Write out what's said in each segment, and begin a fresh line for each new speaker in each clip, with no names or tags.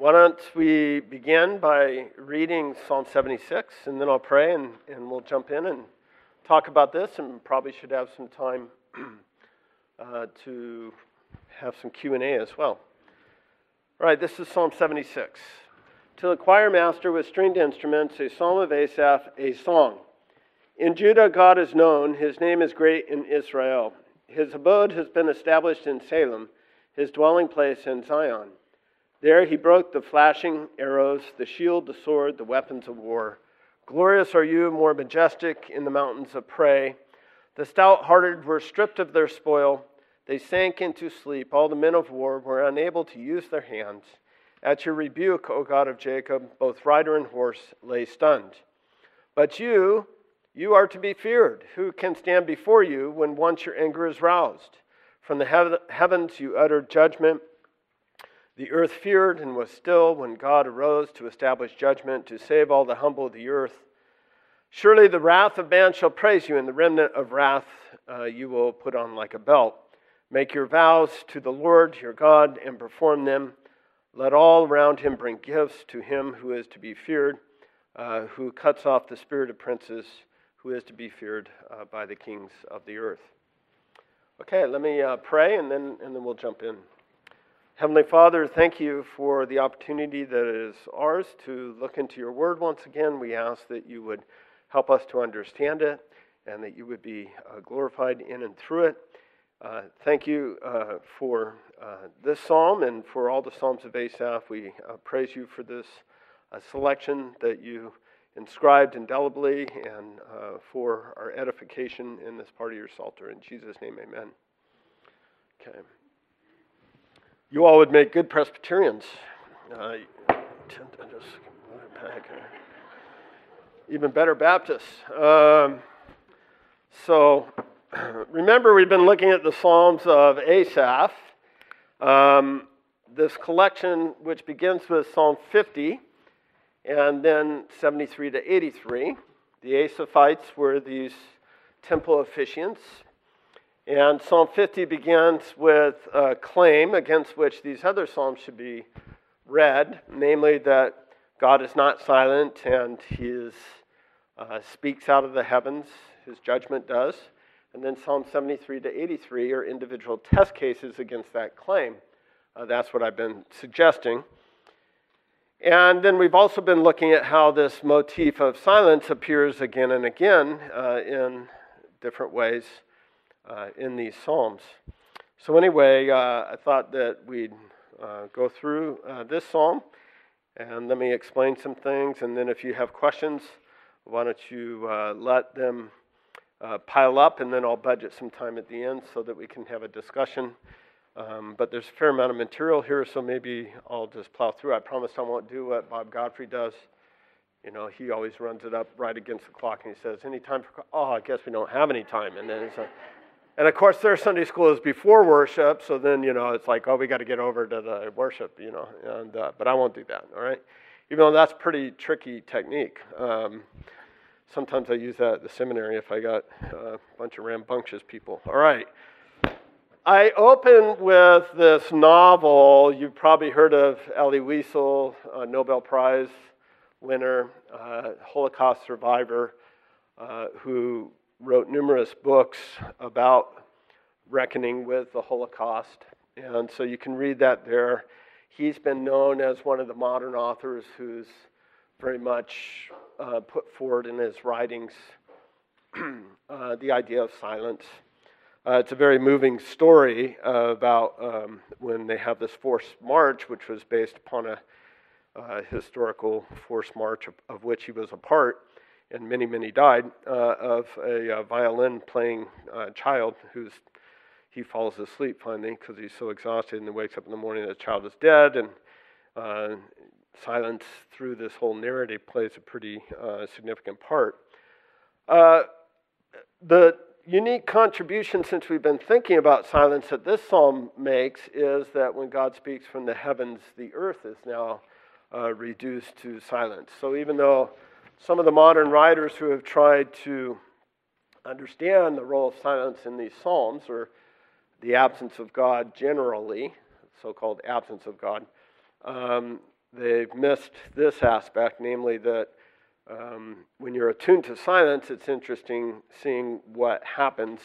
Why don't we begin by reading Psalm 76, and then I'll pray, and, and we'll jump in and talk about this, and probably should have some time uh, to have some Q&A as well. All right, this is Psalm 76. To the choir master with stringed instruments, a psalm of Asaph, a song. In Judah, God is known. His name is great in Israel. His abode has been established in Salem, his dwelling place in Zion. There he broke the flashing arrows, the shield, the sword, the weapons of war. Glorious are you, more majestic in the mountains of prey. The stout hearted were stripped of their spoil. They sank into sleep. All the men of war were unable to use their hands. At your rebuke, O God of Jacob, both rider and horse lay stunned. But you, you are to be feared. Who can stand before you when once your anger is roused? From the heavens you uttered judgment. The earth feared and was still when God arose to establish judgment, to save all the humble of the earth. Surely the wrath of man shall praise you, and the remnant of wrath uh, you will put on like a belt. Make your vows to the Lord your God and perform them. Let all around him bring gifts to him who is to be feared, uh, who cuts off the spirit of princes, who is to be feared uh, by the kings of the earth. Okay, let me uh, pray and then, and then we'll jump in. Heavenly Father, thank you for the opportunity that is ours to look into your word once again. We ask that you would help us to understand it and that you would be uh, glorified in and through it. Uh, thank you uh, for uh, this psalm and for all the psalms of Asaph. We uh, praise you for this uh, selection that you inscribed indelibly and for our edification in this part of your Psalter. In Jesus' name, amen. Okay. You all would make good Presbyterians. Uh, even better Baptists. Um, so, remember, we've been looking at the Psalms of Asaph. Um, this collection, which begins with Psalm 50 and then 73 to 83. The Asaphites were these temple officiants, and Psalm 50 begins with a claim against which these other Psalms should be read, namely that God is not silent and he uh, speaks out of the heavens, his judgment does. And then Psalm 73 to 83 are individual test cases against that claim. Uh, that's what I've been suggesting. And then we've also been looking at how this motif of silence appears again and again uh, in different ways uh, in these Psalms. So, anyway, uh, I thought that we'd uh, go through uh, this Psalm and let me explain some things. And then, if you have questions, why don't you uh, let them uh, pile up, and then I'll budget some time at the end so that we can have a discussion. Um, but there's a fair amount of material here, so maybe I'll just plow through. I promise I won't do what Bob Godfrey does. You know, he always runs it up right against the clock and he says, Any time for, oh, I guess we don't have any time. And then it's a, and of course, their Sunday school is before worship, so then, you know, it's like, oh, we got to get over to the worship, you know. And, uh, but I won't do that, all right? Even though that's pretty tricky technique. Um, sometimes I use that at the seminary if I got a bunch of rambunctious people. All right. I open with this novel. You've probably heard of Elie Wiesel, a Nobel Prize winner, uh, Holocaust survivor, uh, who wrote numerous books about reckoning with the Holocaust. And so you can read that there. He's been known as one of the modern authors who's very much uh, put forward in his writings uh, the idea of silence. Uh, it's a very moving story about um, when they have this forced march, which was based upon a uh, historical forced march of, of, which he was a part and many, many died, uh, of a uh, violin playing uh, child who's he falls asleep finally because he's so exhausted and then wakes up in the morning the child is dead and uh, silence through this whole narrative plays a pretty uh, significant part. Uh, the unique contribution since we've been thinking about silence that this psalm makes is that when God speaks from the heavens, the earth is now reduced to silence. So even though some of the modern writers who have tried to understand the role of silence in these Psalms, or the absence of God generally, so called absence of God, um, they've missed this aspect, namely that um, when you're attuned to silence, it's interesting seeing what happens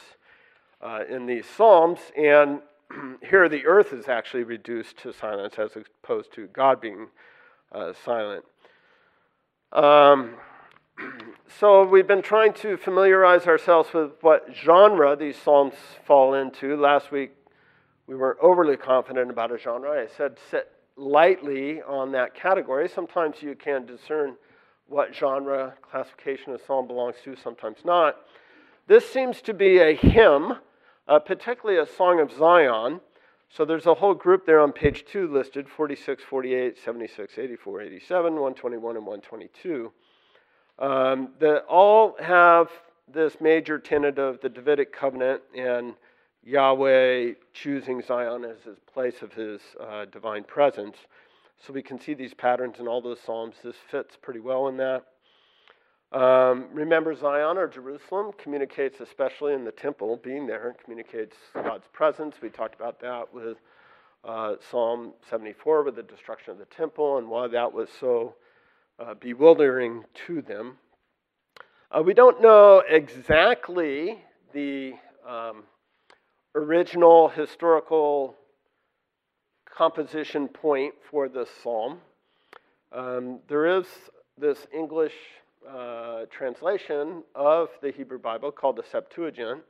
uh, in these Psalms. And here, the earth is actually reduced to silence as opposed to God being uh, silent. Um, so, we've been trying to familiarize ourselves with what genre these Psalms fall into. Last week, we weren't overly confident about a genre. I said sit lightly on that category. Sometimes you can discern what genre classification a psalm belongs to, sometimes not. This seems to be a hymn, uh, particularly a song of Zion. So there's a whole group there on page 2 listed 46, 48, 76, 84, 87, 121, and 122 um, that all have this major tenet of the Davidic covenant and Yahweh choosing Zion as his place of his uh, divine presence. So we can see these patterns in all those Psalms. This fits pretty well in that. Um, remember, Zion or Jerusalem communicates, especially in the temple, being there, communicates God's presence. We talked about that with uh, Psalm 74 with the destruction of the temple and why that was so uh, bewildering to them. Uh, we don't know exactly the um, original historical composition point for this psalm. Um, there is this English uh, translation of the Hebrew Bible called the Septuagint,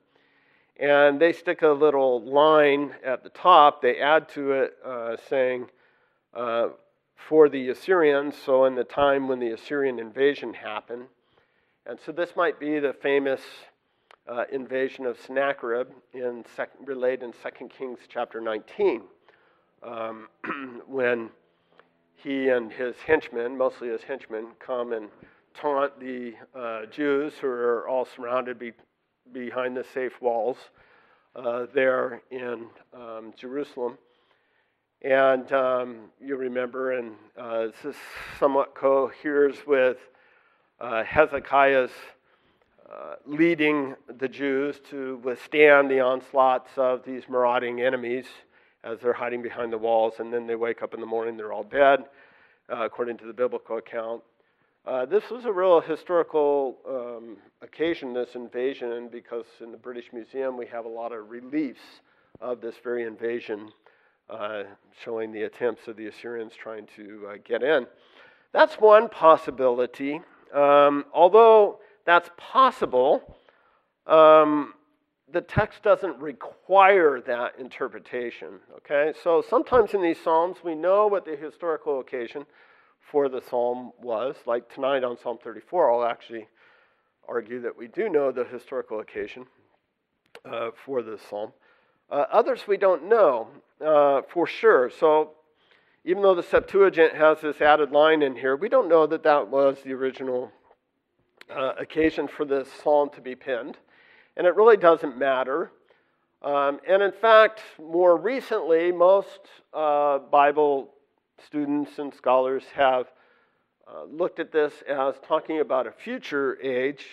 and they stick a little line at the top. They add to it uh, saying, uh, for the Assyrians, so in the time when the Assyrian invasion happened. And so this might be the famous uh, invasion of Sennacherib in sec- relayed in 2 Kings chapter 19 um, when he and his henchmen, mostly his henchmen, come and taunt the uh, Jews who are all surrounded be, behind the safe walls uh, there in um, Jerusalem. And um, you remember, and uh, this somewhat coheres with uh, Hezekiah's uh, leading the Jews to withstand the onslaughts of these marauding enemies as they're hiding behind the walls, and then they wake up in the morning, they're all dead, uh, according to the biblical account. Uh, this was a real historical um, occasion, this invasion, because in the British Museum we have a lot of reliefs of this very invasion, uh, showing the attempts of the Assyrians trying to uh, get in. That's one possibility. Um, although that's possible, um, the text doesn't require that interpretation. Okay, so sometimes in these psalms we know what the historical occasion for the psalm was. Like tonight on Psalm 34, I'll actually argue that we do know the historical occasion uh, for this psalm. Uh, others we don't know uh, for sure. So even though the Septuagint has this added line in here, we don't know that that was the original uh, occasion for this psalm to be penned and it really doesn't matter. Um, and in fact, more recently, most uh, Bible students and scholars have uh, looked at this as talking about a future age.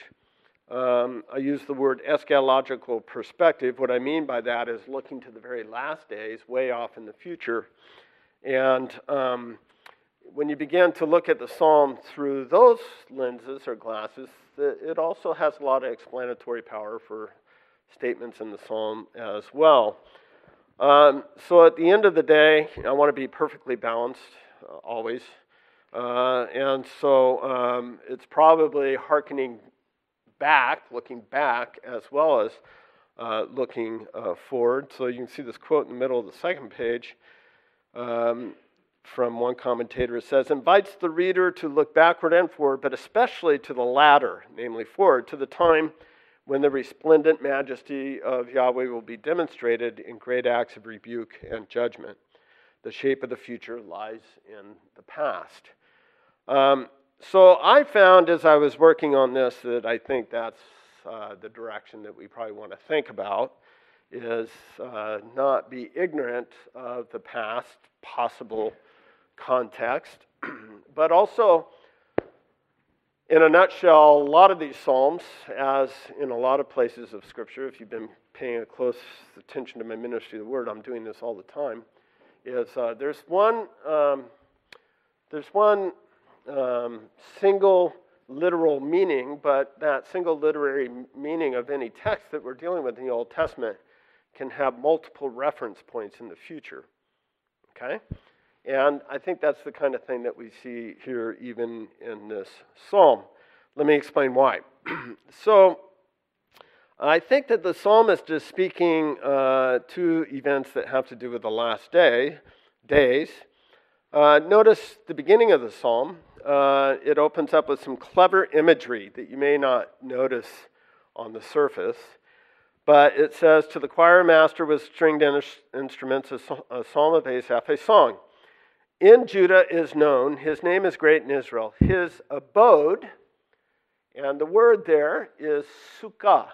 Um, I use the word eschatological perspective. What I mean by that is looking to the very last days, way off in the future. And um, when you begin to look at the psalm through those lenses or glasses, it also has a lot of explanatory power for statements in the psalm as well. Um, so at the end of the day, I want to be perfectly balanced uh, always. Uh, and so um, it's probably hearkening back, looking back, as well as uh, looking uh, forward. So you can see this quote in the middle of the second page. Um, from one commentator. It says, invites the reader to look backward and forward, but especially to the latter, namely forward, to the time when the resplendent majesty of Yahweh will be demonstrated in great acts of rebuke and judgment. The shape of the future lies in the past. Um, so I found as I was working on this that I think that's uh, the direction that we probably want to think about is uh, not be ignorant of the past possible context, but also, in a nutshell, a lot of these Psalms, as in a lot of places of Scripture, if you've been paying close attention to my ministry of the Word, I'm doing this all the time, is uh, there's one um, there's one um, single literal meaning, but that single literary meaning of any text that we're dealing with in the Old Testament can have multiple reference points in the future. Okay? And I think that's the kind of thing that we see here, even in this psalm. Let me explain why. so, I think that the psalmist is speaking uh, to events that have to do with the last day, days. Uh, notice the beginning of the psalm. Uh, it opens up with some clever imagery that you may not notice on the surface. But it says, To the choir master with stringed instruments, a psalm of Asaph, a song. In Judah is known, his name is great in Israel. His abode, and the word there is sukkah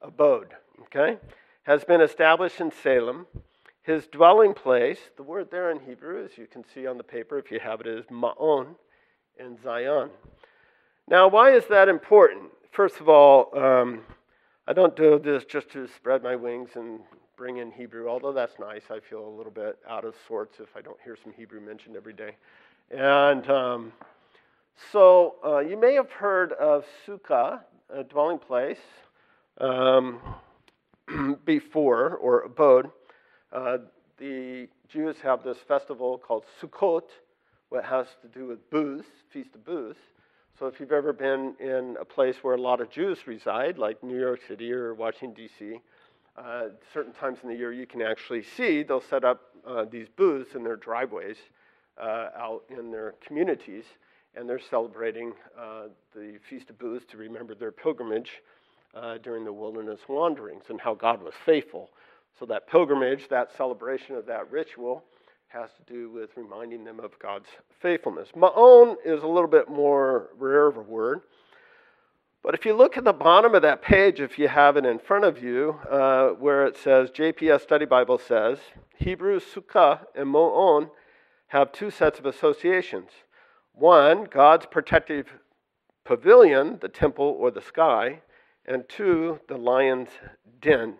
abode, okay, has been established in Salem. His dwelling place, the word there in Hebrew, as you can see on the paper if you have it, is ma'on in Zion. Now, why is that important? First of all, um, I don't do this just to spread my wings and bring in Hebrew, although that's nice. I feel a little bit out of sorts if I don't hear some Hebrew mentioned every day. And um, so uh, you may have heard of Sukkah, a dwelling place um, before, or abode, uh, the Jews have this festival called Sukkot, what has to do with booths, Feast of Booths. So if you've ever been in a place where a lot of Jews reside, like New York City or Washington, D.C., uh, certain times in the year you can actually see they'll set up uh, these booths in their driveways uh, out in their communities, and they're celebrating uh, the Feast of Booths to remember their pilgrimage uh, during the wilderness wanderings and how God was faithful. So, that pilgrimage, that celebration of that ritual, has to do with reminding them of God's faithfulness. Ma'on is a little bit more rare of a word. But if you look at the bottom of that page, if you have it in front of you, uh, where it says, JPS Study Bible says, Hebrew sukkah and mo'on have two sets of associations. One, God's protective pavilion, the temple or the sky, and two, the lion's den.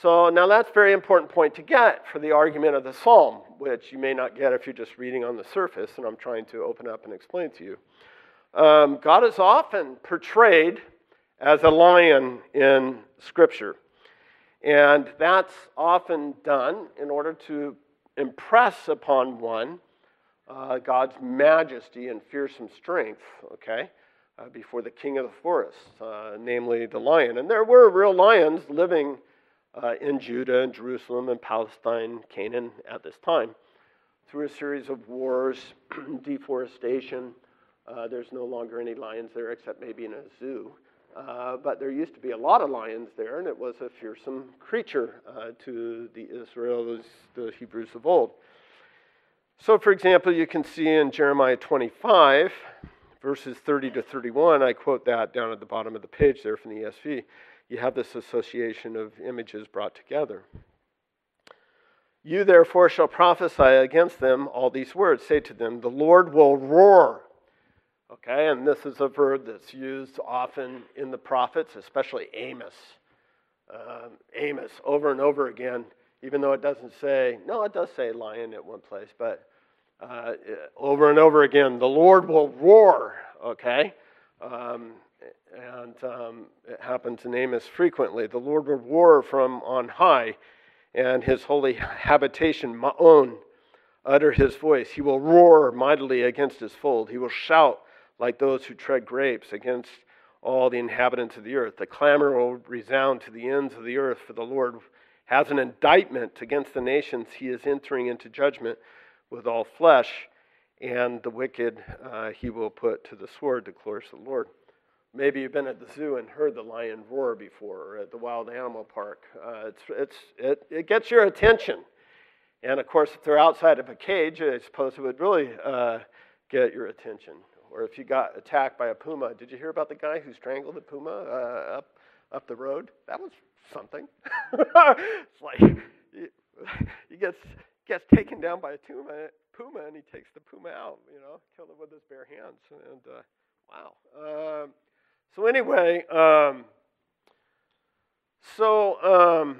So now that's a very important point to get for the argument of the psalm, which you may not get if you're just reading on the surface, and I'm trying to open up and explain to you. Um, God is often portrayed as a lion in Scripture, and that's often done in order to impress upon one uh, God's majesty and fearsome strength, okay? uh, before the king of the forest, uh, namely the lion. And there were real lions living uh, in Judah and Jerusalem and Palestine, Canaan at this time. Through a series of wars, deforestation, uh, there's no longer any lions there except maybe in a zoo. Uh, but there used to be a lot of lions there, and it was a fearsome creature uh, to the Israelis, the Hebrews of old. So, for example, you can see in Jeremiah 25, verses 30 to 31, I quote that down at the bottom of the page there from the ESV. You have this association of images brought together. You therefore shall prophesy against them all these words. Say to them, The Lord will roar. Okay, and this is a verb that's used often in the prophets, especially Amos. Uh, Amos, over and over again, even though it doesn't say, no, it does say lion at one place, but uh, over and over again, the Lord will roar, okay? Um, and um, it happens in Amos frequently. The Lord will roar from on high, and his holy habitation, Ma'on, utter his voice. He will roar mightily against his fold. He will shout like those who tread grapes against all the inhabitants of the earth. The clamor will resound to the ends of the earth, for the Lord has an indictment against the nations. He is entering into judgment with all flesh, and the wicked uh, he will put to the sword, declares the Lord. Maybe you've been at the zoo and heard the lion roar before, or at the wild animal park. Uh, it's, it's, it, it gets your attention. And of course, if they're outside of a cage, I suppose it would really uh, get your attention. Or if you got attacked by a puma, did you hear about the guy who strangled a puma uh, up, up the road? That was something. it's like you, you get gets taken down by a puma, puma and he takes the puma out, you know, killed it with his bare hands. And uh, wow. Um, so, anyway, um, so um,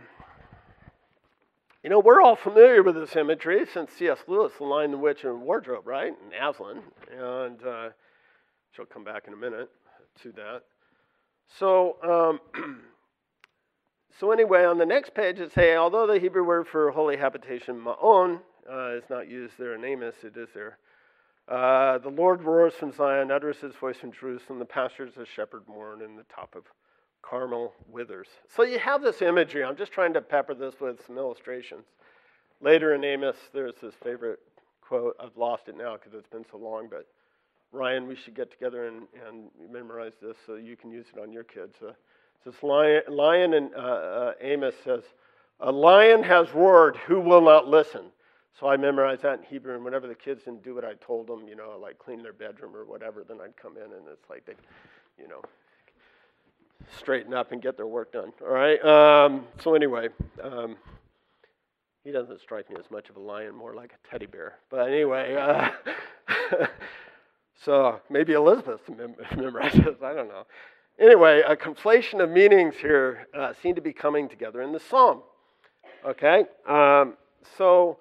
You know, we're all familiar with this imagery since C.S. Lewis, The Lion, the Witch, and Wardrobe, right? And Aslan. And uh, she'll come back in a minute to that. So, um, so anyway, on the next page it says, although the Hebrew word for holy habitation, ma'on, uh, is not used there in Amos, it is there. Uh, the Lord roars from Zion, utters his voice from Jerusalem. The pastures of shepherd mourn, and the top of Carmel withers. So you have this imagery. I'm just trying to pepper this with some illustrations. Later in Amos, there's this favorite quote. I've lost it now because it's been so long, but Ryan, we should get together and, and memorize this so you can use it on your kids. Uh, this lion, lion in uh, uh, Amos says, A lion has roared, who will not listen? So I memorized that in Hebrew, and whenever the kids didn't do what I told them, you know, like clean their bedroom or whatever, then I'd come in and it's like they, you know, straighten up and get their work done. All right. Um, so anyway, um, he doesn't strike me as much of a lion, more like a teddy bear. But anyway, uh, so maybe Elizabeth memorized this. I don't know. Anyway, a conflation of meanings here uh, seem to be coming together in the psalm. Okay. Um, so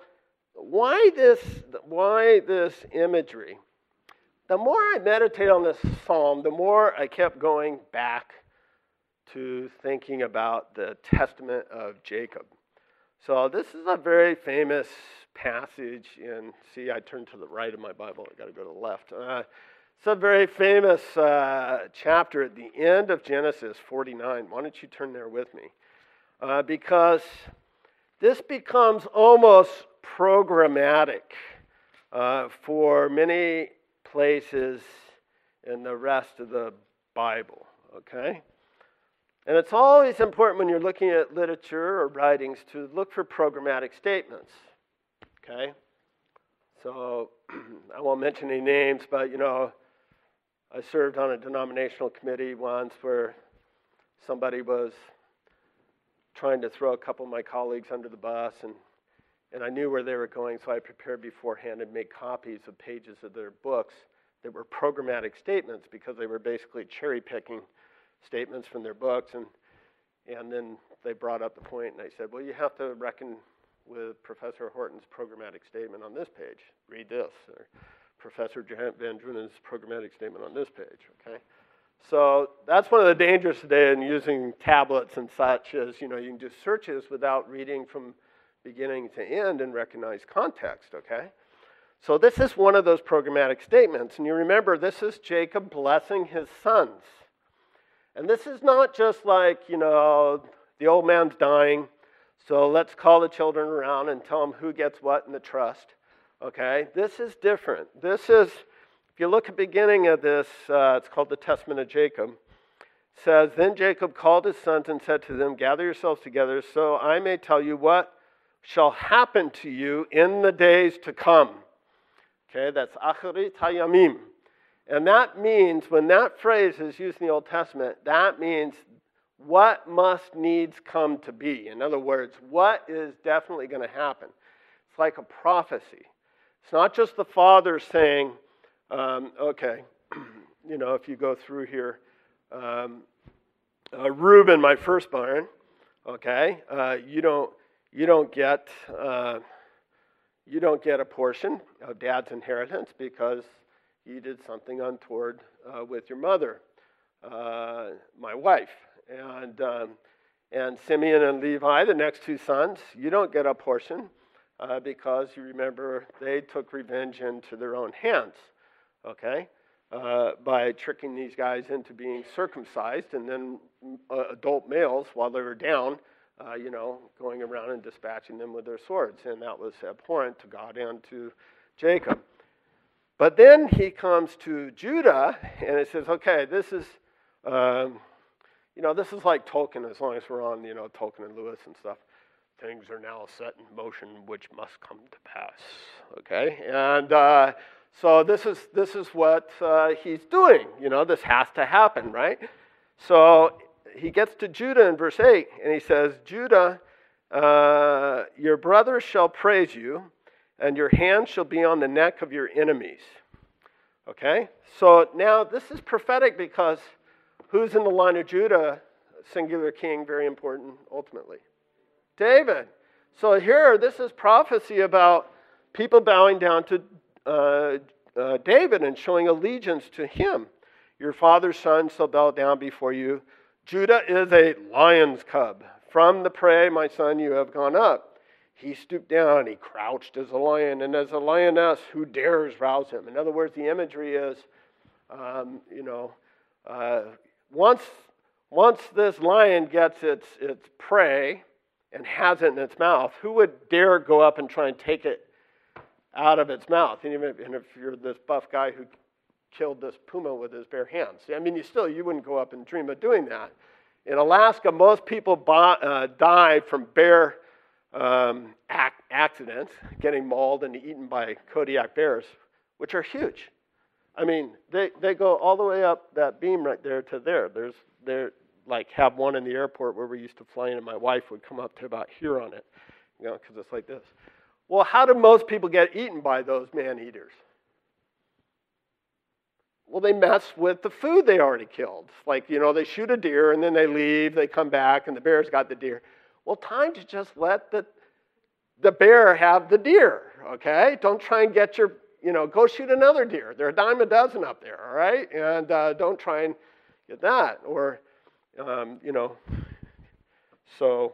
why this? Why this imagery? The more I meditate on this psalm, the more I kept going back to thinking about the testament of Jacob. So this is a very famous passage in. See, I turned to the right of my Bible. I got to go to the left. Uh, it's a very famous uh, chapter at the end of Genesis 49. Why don't you turn there with me? Uh, because this becomes almost programmatic uh, for many places in the rest of the Bible, okay? And it's always important when you're looking at literature or writings to look for programmatic statements, okay? So I won't mention any names, but you know, I served on a denominational committee once where somebody was trying to throw a couple of my colleagues under the bus and and I knew where they were going, so I prepared beforehand and made copies of pages of their books that were programmatic statements because they were basically cherry picking statements from their books. And, and then they brought up the point, and I said, Well, you have to reckon with Professor Horton's programmatic statement on this page. Read this. Or Professor VanDrunen's programmatic statement on this page, okay? So that's one of the dangers today in using tablets and such is, you know, you can do searches without reading from beginning to end and recognize context, okay? So this is one of those programmatic statements. And you remember, this is Jacob blessing his sons. And this is not just like, you know, the old man's dying, so let's call the children around and tell them who gets what in the trust. Okay? This is different. This is, if you look at the beginning of this, uh, it's called the Testament of Jacob. It says, Then Jacob called his sons and said to them, Gather yourselves together so I may tell you what shall happen to you in the days to come. Okay, that's Acharit Hayamim. And that means, when that phrase is used in the Old Testament, that means what must needs come to be. In other words, what is definitely going to happen. It's like a prophecy. It's not just the father saying, um, okay, you know, if you go through here, um, uh, Reuben, my firstborn, okay, uh, you don't you don't get uh, you don't get a portion of dad's inheritance because you did something untoward uh, with your mother, uh, my wife, and um, and Simeon and Levi, the next two sons, you don't get a portion uh, because you remember they took revenge into their own hands, okay, uh, by tricking these guys into being circumcised, and then uh, adult males while they were down uh, you know, going around and dispatching them with their swords. And that was abhorrent to God and to Jacob. But then he comes to Judah and it says, okay, this is, um, you know, this is like Tolkien, as long as we're on, you know, Tolkien and Lewis and stuff. Things are now set in motion which must come to pass. Okay? And uh, so this is, this is what uh, he's doing. You know, this has to happen, right? So he gets to Judah in verse 8, and he says, Judah, uh, your brothers shall praise you, and your hand shall be on the neck of your enemies. Okay? So now this is prophetic because who's in the line of Judah? Singular king, very important ultimately. David. So here, this is prophecy about people bowing down to uh, uh, David and showing allegiance to him. Your father's son shall bow down before you. Judah is a lion's cub. From the prey, my son, you have gone up. He stooped down, he crouched as a lion, and as a lioness, who dares rouse him? In other words, the imagery is, um, you know, uh, once, once this lion gets its, its prey and has it in its mouth, who would dare go up and try and take it out of its mouth? And even if, and if you're this buff guy who killed this puma with his bare hands, I mean, you still you wouldn't go up and dream of doing that. In Alaska, most people buy, uh, die from bear um, ac- accidents, getting mauled and eaten by Kodiak bears, which are huge. I mean, they, they go all the way up that beam right there to there. There's there like have one in the airport where we used to fly in, and my wife would come up to about here on it, you know, because it's like this. Well, how do most people get eaten by those man eaters? Well, they mess with the food they already killed. Like, you know, they shoot a deer and then they leave, they come back, and the bear's got the deer. Well, time to just let the, the bear have the deer, okay? Don't try and get your, you know, go shoot another deer. There are a dime a dozen up there, all right? And uh, don't try and get that. Or, um, you know, so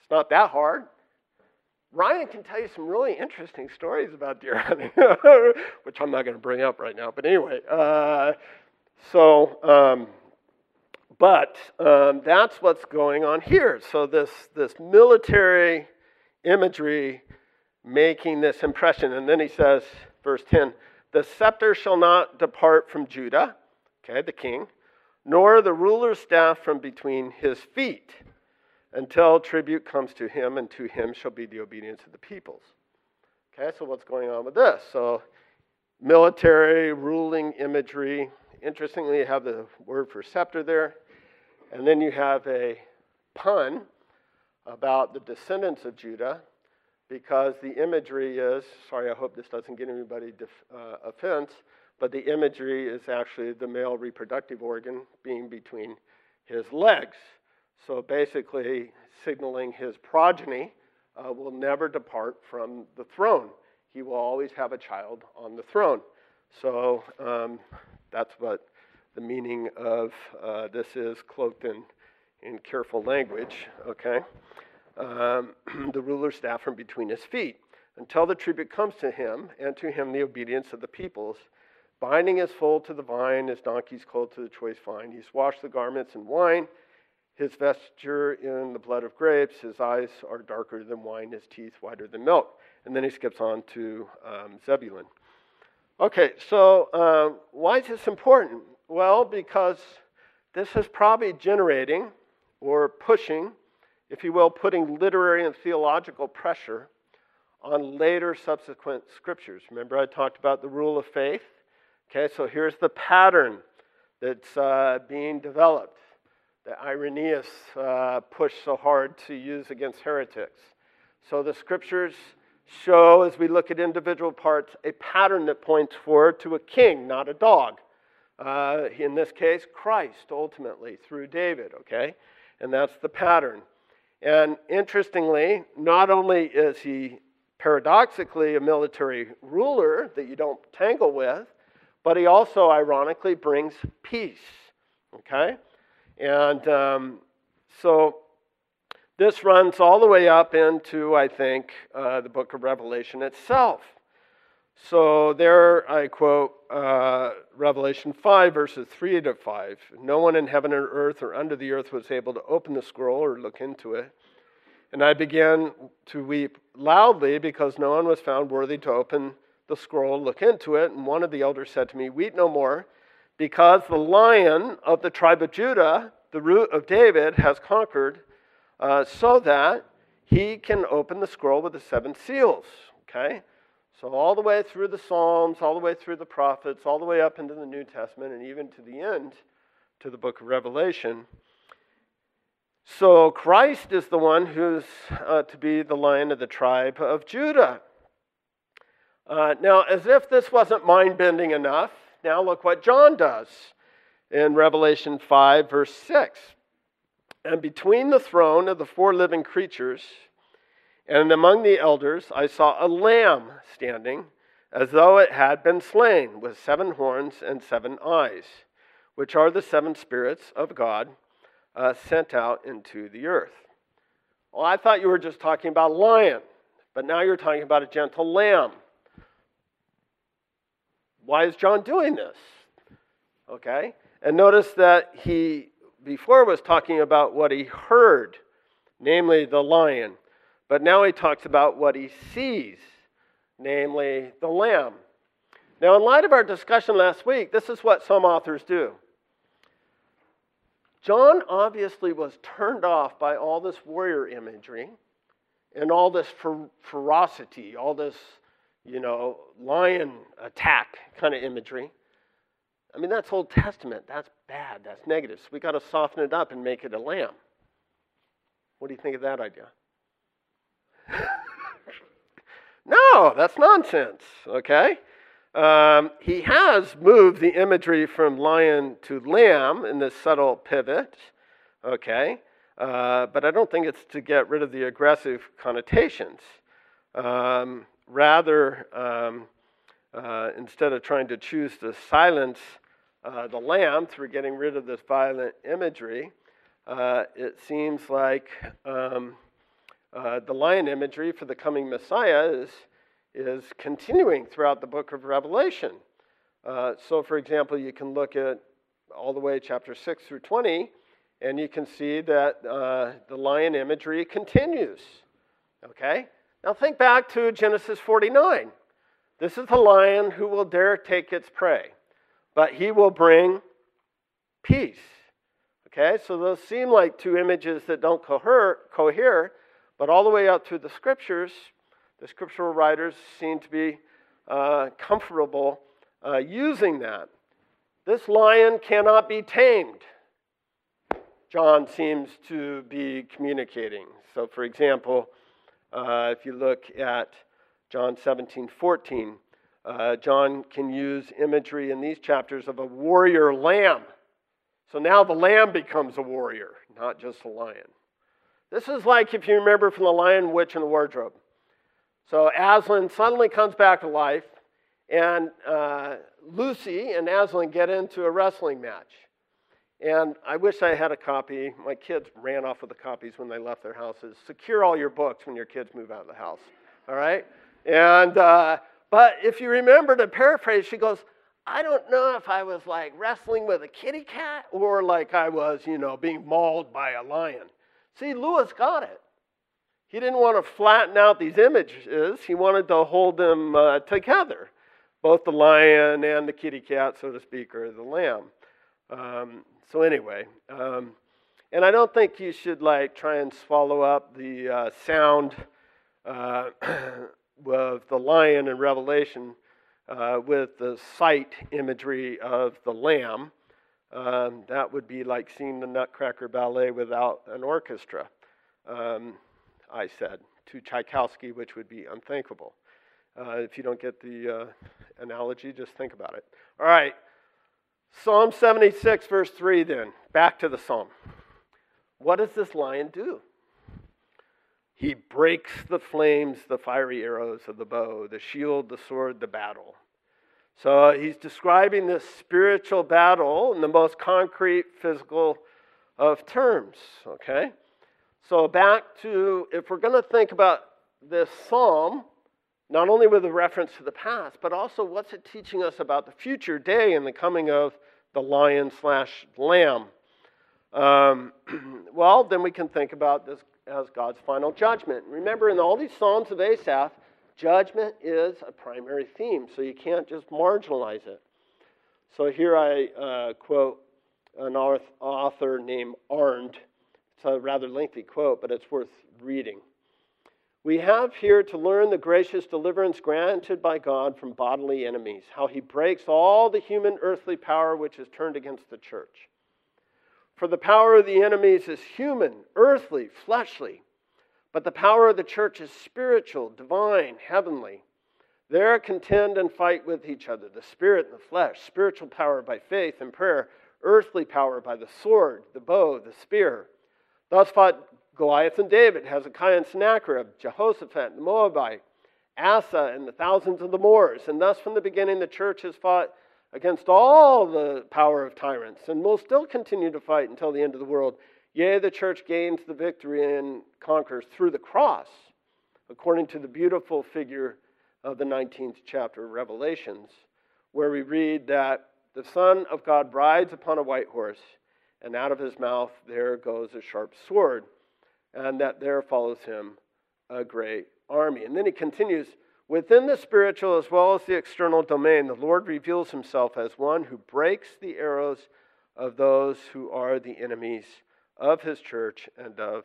it's not that hard. Ryan can tell you some really interesting stories about deer hunting, which I'm not going to bring up right now. But anyway, uh, so, um, but um, that's what's going on here. So this this military imagery making this impression, and then he says, verse 10, the scepter shall not depart from Judah, okay, the king, nor the ruler's staff from between his feet until tribute comes to him, and to him shall be the obedience of the peoples. Okay, so what's going on with this? So, military ruling imagery. Interestingly, you have the word for scepter there. And then you have a pun about the descendants of Judah, because the imagery is sorry, I hope this doesn't get anybody def, uh, offense, but the imagery is actually the male reproductive organ being between his legs. So basically, signaling his progeny uh, will never depart from the throne. He will always have a child on the throne. So um, that's what the meaning of uh, this is, cloaked in, in careful language, okay? Um, the ruler's staff from between his feet, until the tribute comes to him, and to him the obedience of the peoples. Binding his foal to the vine, his donkey's clothed to the choice vine. He's washed the garments in wine his vesture in the blood of grapes, his eyes are darker than wine, his teeth whiter than milk. And then he skips on to um, Zebulun. Okay, so um, why is this important? Well, because this is probably generating or pushing, if you will, putting literary and theological pressure on later subsequent scriptures. Remember, I talked about the rule of faith? Okay, so here's the pattern that's uh, being developed that Irenaeus uh, pushed so hard to use against heretics. So the scriptures show, as we look at individual parts, a pattern that points forward to a king, not a dog. Uh, in this case, Christ, ultimately, through David, okay? And that's the pattern. And interestingly, not only is he paradoxically a military ruler that you don't tangle with, but he also, ironically, brings peace, okay? And um, so this runs all the way up into, I think, uh, the book of Revelation itself. So there I quote uh, Revelation 5, verses 3 to 5. No one in heaven or earth or under the earth was able to open the scroll or look into it. And I began to weep loudly because no one was found worthy to open the scroll, look into it. And one of the elders said to me, Weep no more because the lion of the tribe of Judah, the root of David, has conquered, uh, so that he can open the scroll with the seven seals. Okay? So, all the way through the Psalms, all the way through the prophets, all the way up into the New Testament, and even to the end, to the book of Revelation. So, Christ is the one who's uh, to be the lion of the tribe of Judah. Uh, now, as if this wasn't mind bending enough, now look what John does in Revelation 5, verse 6. And between the throne of the four living creatures And among the elders I saw a lamb standing, as though it had been slain, with seven horns and seven eyes, which are the seven spirits of God uh, sent out into the earth. Well, I thought you were just talking about a lion, but now you're talking about a gentle lamb. Why is John doing this? Okay? And notice that he before was talking about what he heard, namely the lion. But now he talks about what he sees, namely the lamb. Now, in light of our discussion last week, this is what some authors do. John obviously was turned off by all this warrior imagery and all this fer- ferocity, all this, you know, lion attack kind of imagery. I mean, that's Old Testament. That's bad. That's negative. So we got to soften it up and make it a lamb. What do you think of that idea? No, that's nonsense, okay? Um, he has moved the imagery from lion to lamb in this subtle pivot, okay? Uh, but I don't think it's to get rid of the aggressive connotations. Um, rather, um, uh, instead of trying to choose to silence uh, the lamb through getting rid of this violent imagery, uh, it seems like um, uh, the lion imagery for the coming Messiah is, is continuing throughout the book of Revelation. Uh, so, for example, you can look at all the way chapter 6 through 20, and you can see that uh, the lion imagery continues. Okay? Now, think back to Genesis 49. This is the lion who will dare take its prey, but he will bring peace. Okay, so those seem like two images that don't cohere, cohere but all the way up through the scriptures, the scriptural writers seem to be uh, comfortable uh, using that. This lion cannot be tamed, John seems to be communicating. So, for example, uh, if you look at John 17 14, uh, John can use imagery in these chapters of a warrior lamb. So now the lamb becomes a warrior, not just a lion. This is like if you remember from The Lion, Witch, and the Wardrobe. So Aslan suddenly comes back to life, and uh, Lucy and Aslan get into a wrestling match. And I wish I had a copy. My kids ran off with the copies when they left their houses. Secure all your books when your kids move out of the house. All right? And, uh, but if you remember to paraphrase, she goes, I don't know if I was like wrestling with a kitty cat or like I was, you know, being mauled by a lion. See, Lewis got it. He didn't want to flatten out these images, he wanted to hold them uh, together, both the lion and the kitty cat, so to speak, or the lamb. Um, so, anyway, um, and I don't think you should like try and swallow up the uh, sound uh, of the lion in Revelation uh, with the sight imagery of the lamb. Um, that would be like seeing the Nutcracker Ballet without an orchestra, um, I said to Tchaikovsky, which would be unthinkable. Uh, if you don't get the uh, analogy, just think about it. All right, Psalm 76, verse 3, then. Back to the psalm. What does this lion do? He breaks the flames, the fiery arrows of the bow, the shield, the sword, the battle. So he's describing this spiritual battle in the most concrete physical of terms, okay? So back to, if we're going to think about this psalm, not only with a reference to the past, but also what's it teaching us about the future day and the coming of the lion slash lamb? Um, well, then we can think about this as God's final judgment. Remember, in all these Psalms of Asaph, Judgment is a primary theme, so you can't just marginalize it. So here I uh, quote an author named Arndt. It's a rather lengthy quote, but it's worth reading. We have here to learn the gracious deliverance granted by God from bodily enemies, how he breaks all the human earthly power which is turned against the church. For the power of the enemies is human, earthly, fleshly but the power of the church is spiritual, divine, heavenly. There contend and fight with each other the spirit and the flesh, spiritual power by faith and prayer, earthly power by the sword, the bow, the spear. Thus fought Goliath and David, Hezekiah and Sennacherib, Jehoshaphat and the Moabite, Asa and the thousands of the Moors. And thus, from the beginning, the church has fought against all the power of tyrants and will still continue to fight until the end of the world. Yea, the church gains the victory and conquers through the cross, according to the beautiful figure of the 19th chapter of Revelations, where we read that the Son of God rides upon a white horse, and out of his mouth there goes a sharp sword, and that there follows him a great army. And then he continues within the spiritual as well as the external domain, the Lord reveals himself as one who breaks the arrows of those who are the enemies of his church and of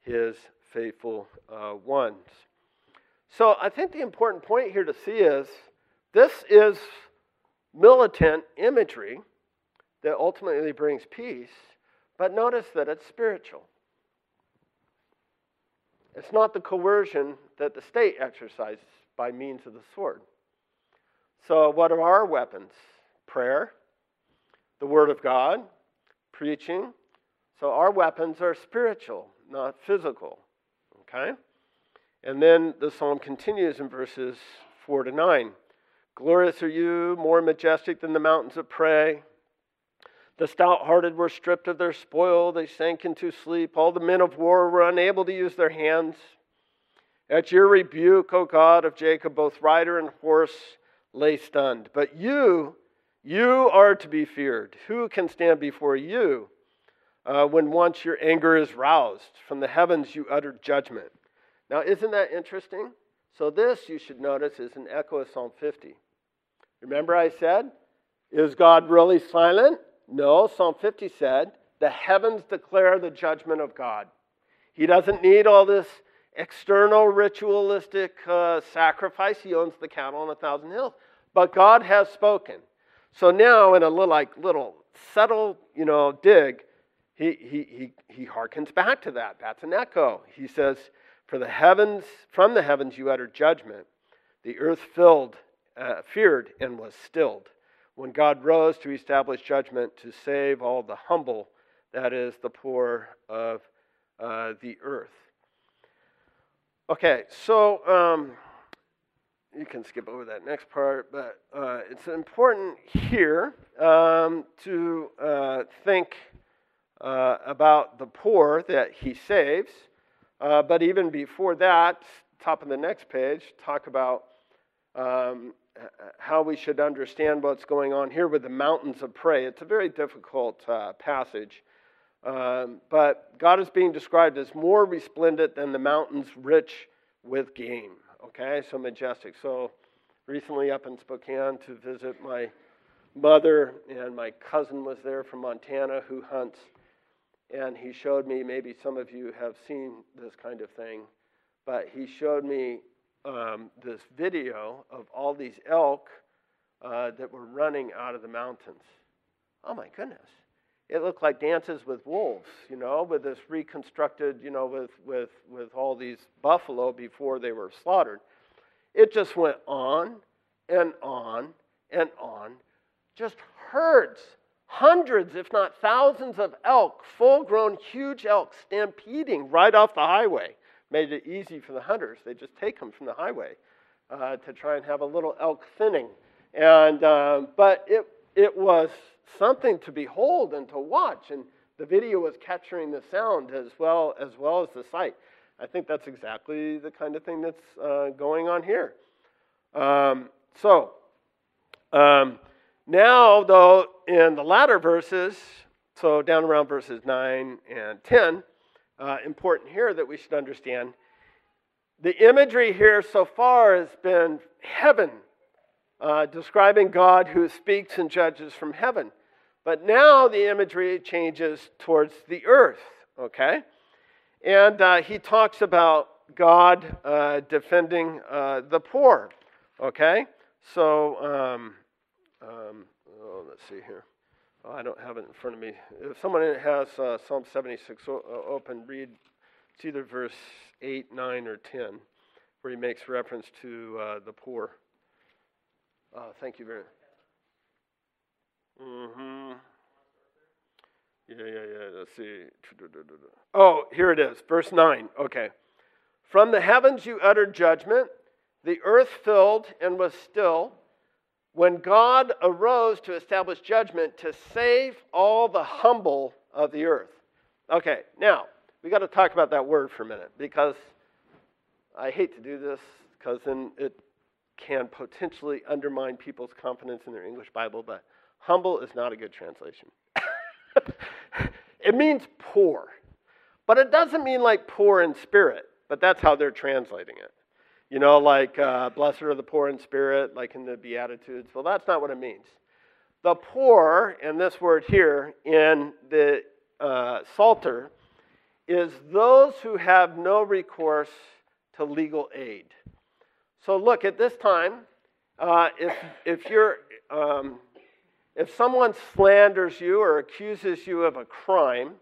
his faithful uh, ones. So I think the important point here to see is this is militant imagery that ultimately brings peace, but notice that it's spiritual. It's not the coercion that the state exercises by means of the sword. So, what are our weapons? Prayer, the Word of God, preaching. So, our weapons are spiritual, not physical. Okay? And then the psalm continues in verses 4 to 9. Glorious are you, more majestic than the mountains of prey. The stout hearted were stripped of their spoil, they sank into sleep. All the men of war were unable to use their hands. At your rebuke, O God of Jacob, both rider and horse lay stunned. But you, you are to be feared. Who can stand before you uh, when once your anger is roused? From the heavens you utter judgment. Now, isn't that interesting? So, this, you should notice, is an echo of Psalm 50. Remember, I said, Is God really silent? No, Psalm 50 said, The heavens declare the judgment of God. He doesn't need all this external ritualistic uh, sacrifice. He owns the cattle on a thousand hills. But God has spoken. So now, in a little, like little subtle, you know, dig, he, he, he, he harkens back to that. That's an echo. He says, For the heavens, from the heavens you uttered judgment. The earth filled, uh, feared, and was stilled. When God rose to establish judgment to save all the humble, that is, the poor of uh, the earth. Okay, so um, you can skip over that next part, but uh, it's important here um, to uh, think uh, about the poor that he saves. Uh, but even before that, top of the next page, talk about um, how we should understand what's going on here with the mountains of prey. It's a very difficult uh, passage. Um, but God is being described as more resplendent than the mountains rich with game. Okay, so majestic. So recently up in Spokane to visit my mother, and my cousin was there from Montana who hunts. And he showed me, maybe some of you have seen this kind of thing, but he showed me um, this video of all these elk uh, that were running out of the mountains. Oh my goodness it looked like dances with wolves, you know, with this reconstructed, you know, with, with, with all these buffalo before they were slaughtered. It just went on and on and on. Just herds, hundreds, if not thousands of elk, full grown, huge elk, stampeding right off the highway. Made it easy for the hunters. They just take them from the highway uh, to try and have a little elk thinning. And, uh, but it, it was something to behold and to watch. And the video was capturing the sound as well as well as the sight. I think that's exactly the kind of thing that's uh, going on here. Um, so um, now, though, in the latter verses, so down around verses 9 and 10, uh, important here that we should understand the imagery here so far has been heaven, uh, describing God who speaks and judges from heaven. But now the imagery changes towards the earth, okay? And uh, he talks about God uh, defending uh, the poor, okay? So, um, um, oh, let's see here. Oh, I don't have it in front of me. If someone has uh, Psalm 76 uh, open, read it's either verse 8, 9, or 10, where he makes reference to uh, the poor. thank you very much. Mm-hmm. Yeah, yeah, yeah. Let's see. Oh, here it is. Verse 9. Okay. From the heavens you uttered judgment, the earth filled and was still. When God arose to establish judgment to save all the humble of the earth. Okay, now, we got to talk about that word for a minute because I hate to do this because then it can potentially undermine people's confidence in their English Bible, but humble is not a good translation. it means poor, but it doesn't mean like poor in spirit, but that's how they're translating it. You know, like uh, blessed are the poor in spirit, like in the Beatitudes. Well, that's not what it means. The poor, and this word here in the uh, Psalter, is those who have no recourse to legal aid. So, look, at this time, uh, if, if, you're, um, if someone slanders you or accuses you of a crime,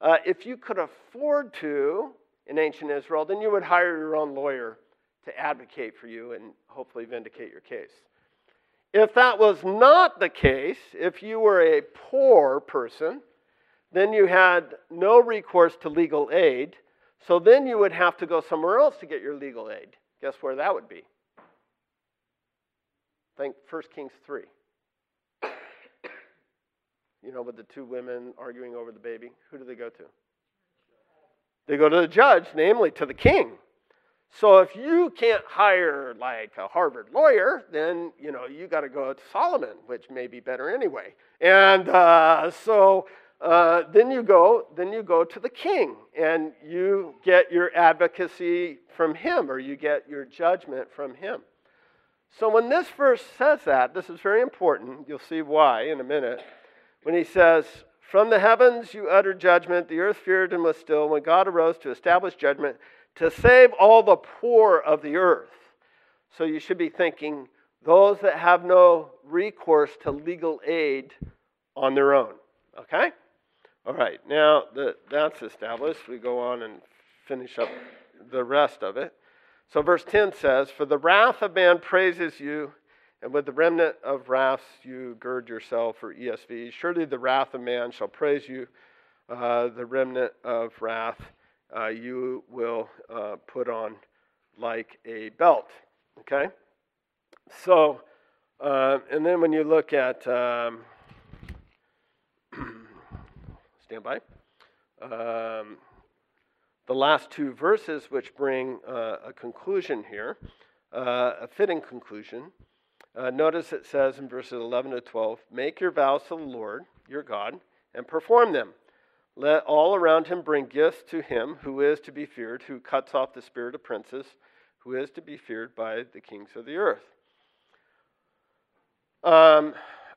uh, if you could afford to in ancient Israel, then you would hire your own lawyer to advocate for you and hopefully vindicate your case. If that was not the case, if you were a poor person, then you had no recourse to legal aid, so then you would have to go somewhere else to get your legal aid. Guess where that would be? Think 1 Kings 3. You know, with the two women arguing over the baby, who do they go to? They go to the judge, namely to the king. So if you can't hire like a Harvard lawyer, then you know you got to go to Solomon, which may be better anyway. And uh, so uh, then you go, then you go to the king, and you get your advocacy from him, or you get your judgment from him. So when this verse says that, this is very important. You'll see why in a minute. When he says, "From the heavens you uttered judgment; the earth feared and was still. When God arose to establish judgment, to save all the poor of the earth." So you should be thinking those that have no recourse to legal aid on their own. Okay? All right, now that that's established, we go on and finish up the rest of it. So, verse 10 says, For the wrath of man praises you, and with the remnant of wraths you gird yourself, for ESV. Surely the wrath of man shall praise you, uh, the remnant of wrath uh, you will uh, put on like a belt. Okay? So, uh, and then when you look at. Um, Stand by. Um, the last two verses, which bring uh, a conclusion here, uh, a fitting conclusion. Uh, notice it says in verses 11 to 12 Make your vows to the Lord your God and perform them. Let all around him bring gifts to him who is to be feared, who cuts off the spirit of princes, who is to be feared by the kings of the earth. Um,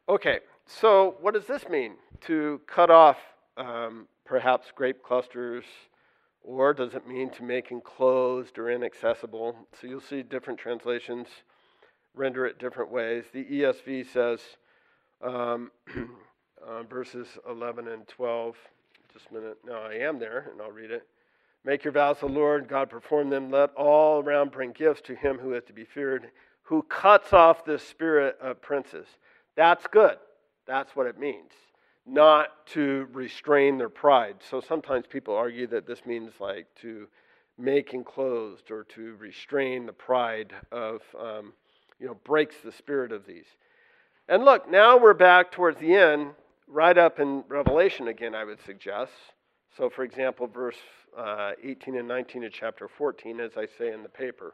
okay, so what does this mean? To cut off um, perhaps grape clusters, or does it mean to make enclosed or inaccessible? So you'll see different translations render it different ways. The ESV says, um, uh, verses 11 and 12, just a minute. No, I am there, and I'll read it. Make your vows to the Lord, God perform them. Let all around bring gifts to him who is to be feared, who cuts off the spirit of princes. That's good. That's what it means not to restrain their pride. So sometimes people argue that this means like to make enclosed or to restrain the pride of, um, you know, breaks the spirit of these. And look, now we're back towards the end, right up in Revelation again, I would suggest. So, for example, verse uh, 18 and 19 of chapter 14, as I say in the paper.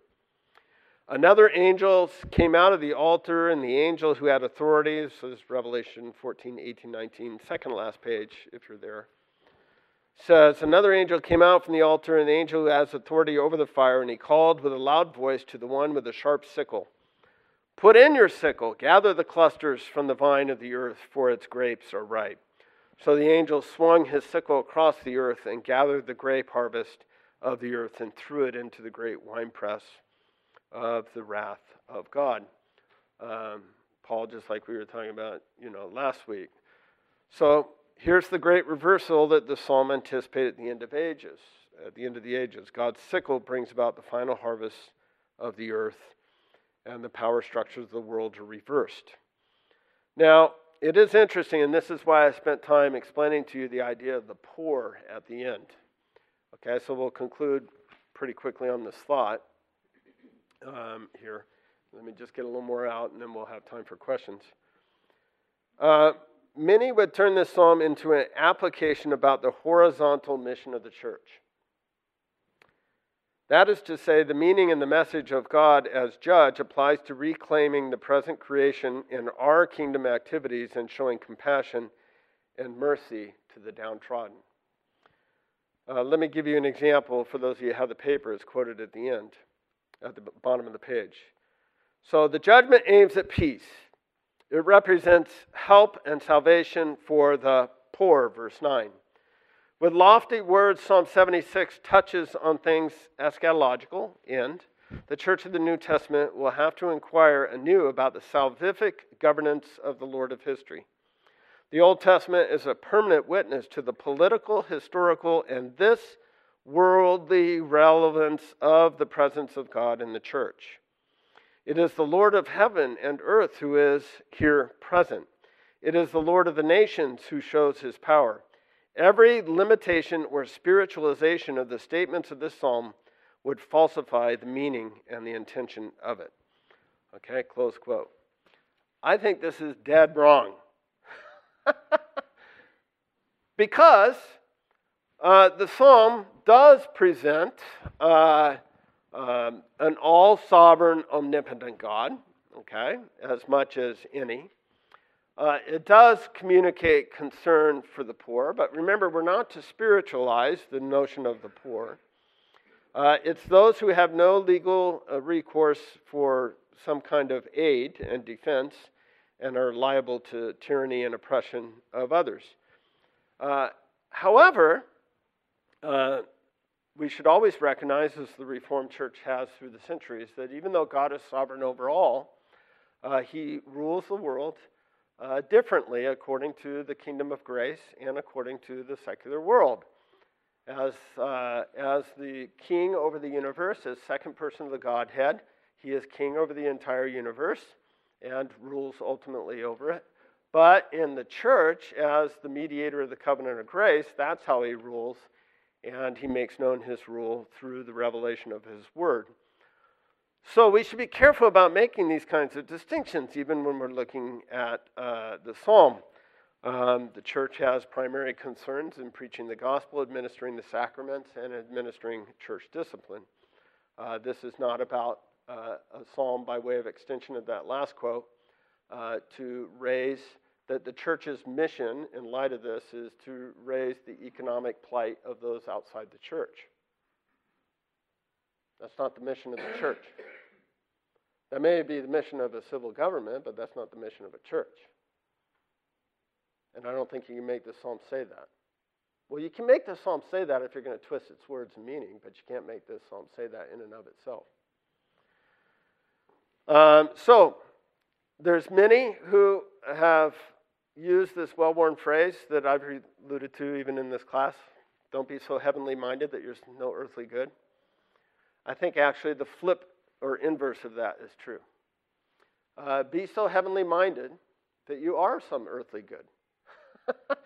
Another angel came out of the altar, and the angel who had authority, so this is Revelation 14, 18, 19, second last page, if you're there, says, Another angel came out from the altar, and the angel who has authority over the fire, and he called with a loud voice to the one with the sharp sickle Put in your sickle, gather the clusters from the vine of the earth, for its grapes are ripe. So the angel swung his sickle across the earth and gathered the grape harvest of the earth and threw it into the great winepress of the wrath of God. Um, Paul, just like we were talking about, you know, last week. So here's the great reversal that the psalm anticipated at the end of ages. At the end of the ages, God's sickle brings about the final harvest of the earth, and the power structures of the world are reversed. Now, it is interesting, and this is why I spent time explaining to you the idea of the poor at the end. Okay, so we'll conclude pretty quickly on this thought um, here. Let me just get a little more out, and then we'll have time for questions. Uh, many would turn this psalm into an application about the horizontal mission of the church. That is to say, the meaning and the message of God as judge applies to reclaiming the present creation in our kingdom activities and showing compassion and mercy to the downtrodden. Uh, let me give you an example for those of you who have the paper, it's quoted at the end, at the bottom of the page. So the judgment aims at peace. It represents help and salvation for the poor, verse 9. With lofty words, Psalm 76 touches on things eschatological, and the church of the New Testament will have to inquire anew about the salvific governance of the Lord of history. The Old Testament is a permanent witness to the political, historical, and this worldly relevance of the presence of God in the church. It is the Lord of heaven and earth who is here present. It is the Lord of the nations who shows his power. Every limitation or spiritualization of the statements of this psalm would falsify the meaning and the intention of it. Okay, close quote. I think this is dead wrong. because uh, the psalm does present uh, um, an all sovereign, omnipotent God, okay, as much as any. Uh, it does communicate concern for the poor, but remember, we're not to spiritualize the notion of the poor. Uh, it's those who have no legal uh, recourse for some kind of aid and defense and are liable to tyranny and oppression of others. Uh, however, uh, we should always recognize, as the Reformed Church has through the centuries, that even though God is sovereign over all, uh, He rules the world uh, differently according to the kingdom of grace and according to the secular world. As, uh, as the king over the universe, as second person of the Godhead, he is king over the entire universe and rules ultimately over it. But in the church, as the mediator of the covenant of grace, that's how he rules, and he makes known his rule through the revelation of his word. So we should be careful about making these kinds of distinctions, even when we're looking at uh, the psalm. Um, the church has primary concerns in preaching the gospel, administering the sacraments, and administering church discipline. Uh, this is not about uh, a psalm by way of extension of that last quote uh, to raise that the church's mission in light of this is to raise the economic plight of those outside the church. That's not the mission of the church. That may be the mission of a civil government, but that's not the mission of a church. And I don't think you can make the psalm say that. Well, you can make the psalm say that if you're going to twist its words and meaning, but you can't make this psalm say that in and of itself. Um, so, there's many who have used this well-worn phrase that I've alluded to even in this class. Don't be so heavenly minded that you're no earthly good. I think actually the flip or inverse of that is true. Uh, be so heavenly minded that you are some earthly good.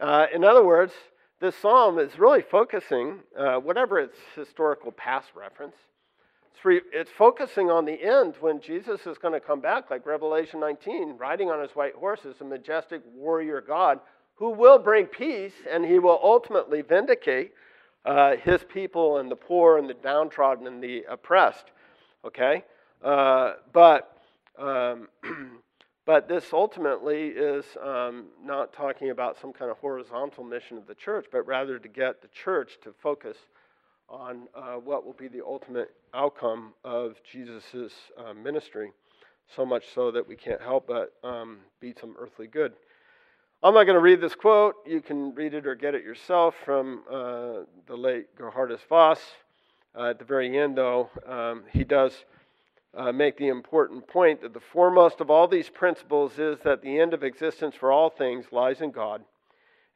uh, in other words, this psalm is really focusing, uh, whatever its historical past reference, it's, re- it's focusing on the end when Jesus is going to come back, like Revelation 19, riding on his white horse as a majestic warrior God who will bring peace and he will ultimately vindicate uh, his people and the poor and the downtrodden and the oppressed. Okay? Uh, but, um, but this ultimately is um, not talking about some kind of horizontal mission of the church, but rather to get the church to focus on uh, what will be the ultimate outcome of Jesus' uh, ministry, so much so that we can't help but um, be some earthly good. I'm not going to read this quote. You can read it or get it yourself from uh, the late Geerhardus Vos. Uh, at the very end, though, um, he does uh, make the important point that the foremost of all these principles is that the end of existence for all things lies in God,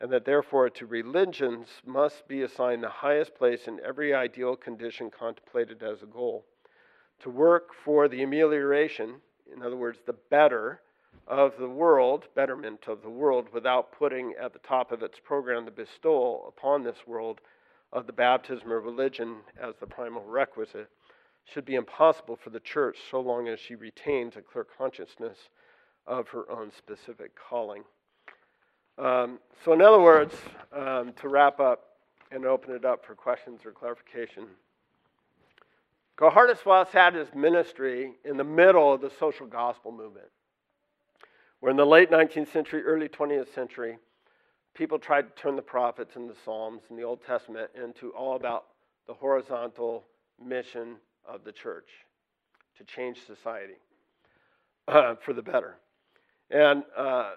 and that therefore to religions must be assigned the highest place in every ideal condition contemplated as a goal. To work for the amelioration, in other words, the better, of the world, betterment of the world, without putting at the top of its program the bestowal upon this world of the baptism of religion as the primal requisite, should be impossible for the church so long as she retains a clear consciousness of her own specific calling. Um, so, in other words, um, to wrap up and open it up for questions or clarification, Geerhardus Vos had his ministry in the middle of the social gospel movement, where in the late 19th century, early 20th century, people tried to turn the prophets and the Psalms and the Old Testament into all about the horizontal mission of the church to change society uh, for the better. And uh,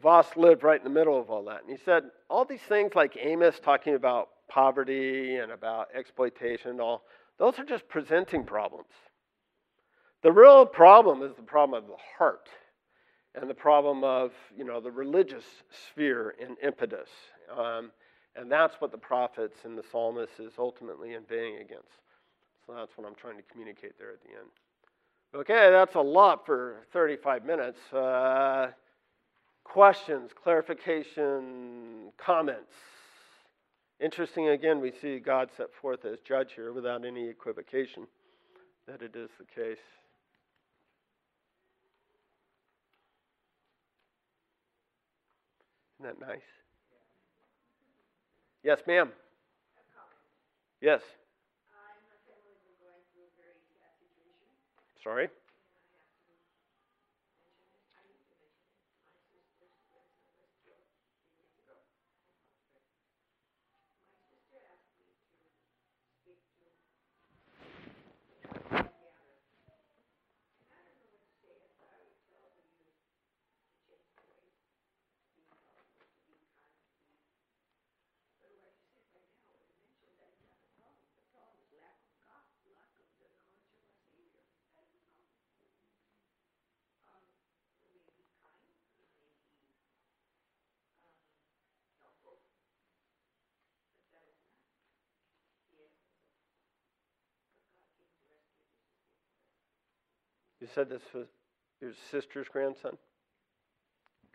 Vos lived right in the middle of all that. And he said, all these things like Amos talking about poverty and about exploitation and all, those are just presenting problems. The real problem is the problem of the heart and the problem of, you know, the religious sphere and impetus. Um, and that's what the prophets and the psalmist is ultimately inveighing against. So that's what I'm trying to communicate there at the end. Okay, that's a lot for 35 minutes. Uh, questions, clarification, comments? Interesting, again, we see God set forth as judge here without any equivocation that it is the case. Isn't that nice? Yes, ma'am. Yes. Sorry? You said this was your sister's grandson?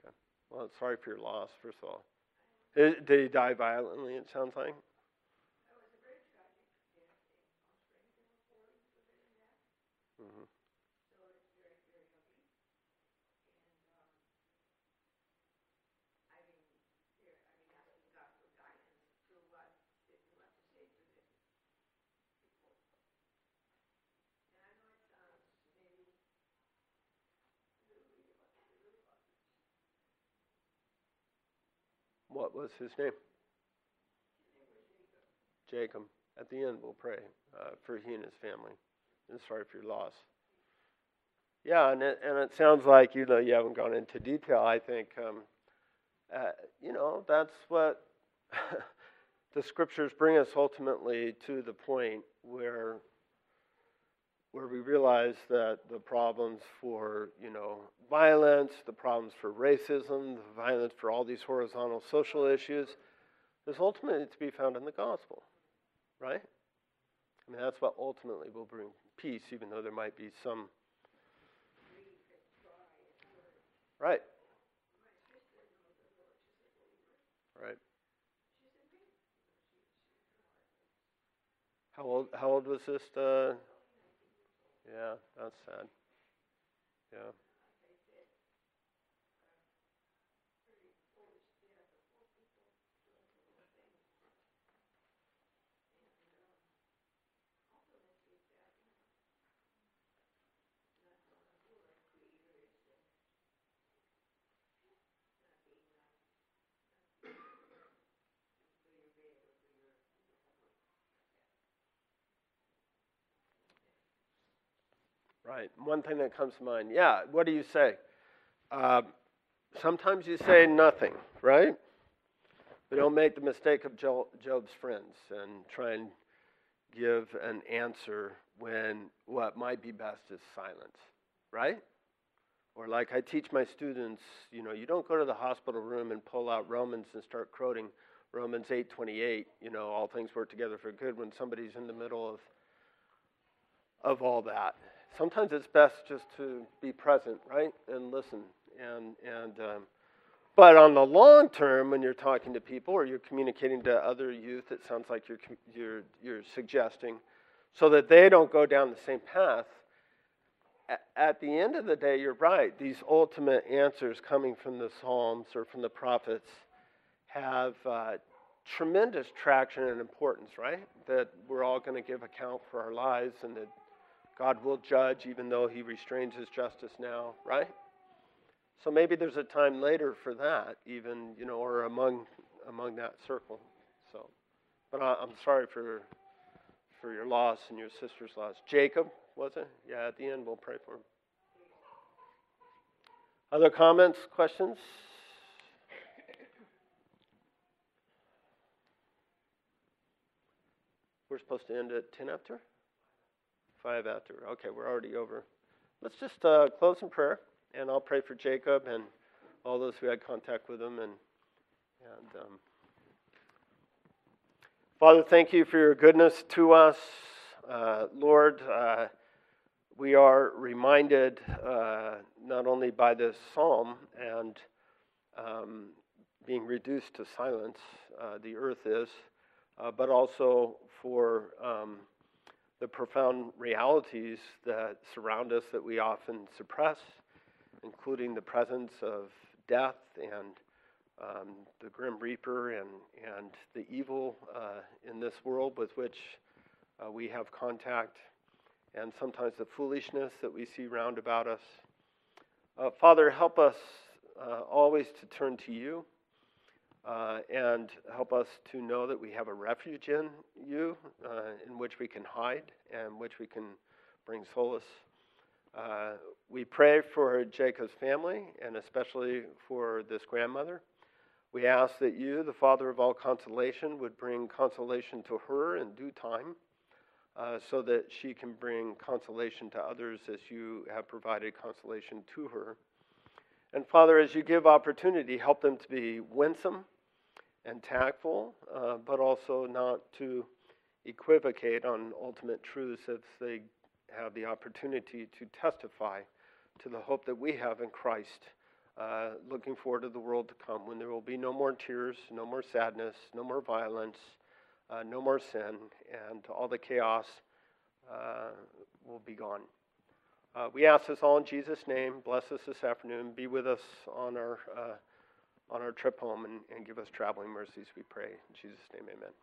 Okay. Well, sorry for your loss, first of all. Did he die violently, it sounds like? What was his name? Jacob. At the end, we'll pray uh, for he and his family. And sorry for your loss. Yeah, and it, and it sounds like you know you haven't gone into detail. I think um, uh, you know that's what the scriptures bring us ultimately to the point where where we realize that the problems for you know violence, the problems for racism, the violence for all these horizontal social issues, is ultimately to be found in the gospel, right? I mean that's what ultimately will bring peace, even though there might be some. Right. Right. How old? How old was this? Uh, yeah, that's sad. Yeah. Right. One thing that comes to mind. Yeah. What do you say? Uh, sometimes you say nothing, right? But don't make the mistake of Job's friends and try and give an answer when what might be best is silence, right? Or like I teach my students, you know, you don't go to the hospital room and pull out Romans and start quoting Romans 8:28, you know, all things work together for good when somebody's in the middle of of all that sometimes it's best just to be present, right, and listen and and um, but on the long term, when you're talking to people or you're communicating to other youth, it sounds like you're you're you're suggesting, so that they don't go down the same path. At the end of the day, you're right. These ultimate answers coming from the Psalms or from the prophets have uh, tremendous traction and importance, right? That we're all going to give account for our lives and that God will judge even though he restrains his justice now, right? So maybe there's a time later for that, even, you know, or among among that circle. So but I, I'm sorry for for your loss and your sister's loss. Jacob, was it? Yeah, at the end we'll pray for him. Other comments, questions? We're supposed to end at 10 after? 5 after. Okay, we're already over. Let's just uh, close in prayer, and I'll pray for Jacob and all those who had contact with him. And, and um, Father, thank you for your goodness to us. Uh, Lord, uh, we are reminded uh, not only by this psalm and um, being reduced to silence, uh, the earth is, uh, but also for um, the profound realities that surround us that we often suppress, including the presence of death and um, the grim reaper and, and the evil uh, in this world with which uh, we have contact, and sometimes the foolishness that we see round about us. Uh, Father, help us uh, always to turn to you uh, and help us to know that we have a refuge in you uh, in which we can hide and which we can bring solace. Uh, we pray for Jacob's family and especially for this grandmother. We ask that you, the Father of all consolation, would bring consolation to her in due time uh, so that she can bring consolation to others as you have provided consolation to her. And Father, as you give opportunity, help them to be winsome and tactful, uh, but also not to equivocate on ultimate truths as they have the opportunity to testify to the hope that we have in Christ, uh, looking forward to the world to come when there will be no more tears, no more sadness, no more violence, uh, no more sin, and all the chaos uh, will be gone. Uh, we ask this all in Jesus' name. Bless us this afternoon. Be with us on our uh, on our trip home and, and give us traveling mercies, we pray. In Jesus' name, amen.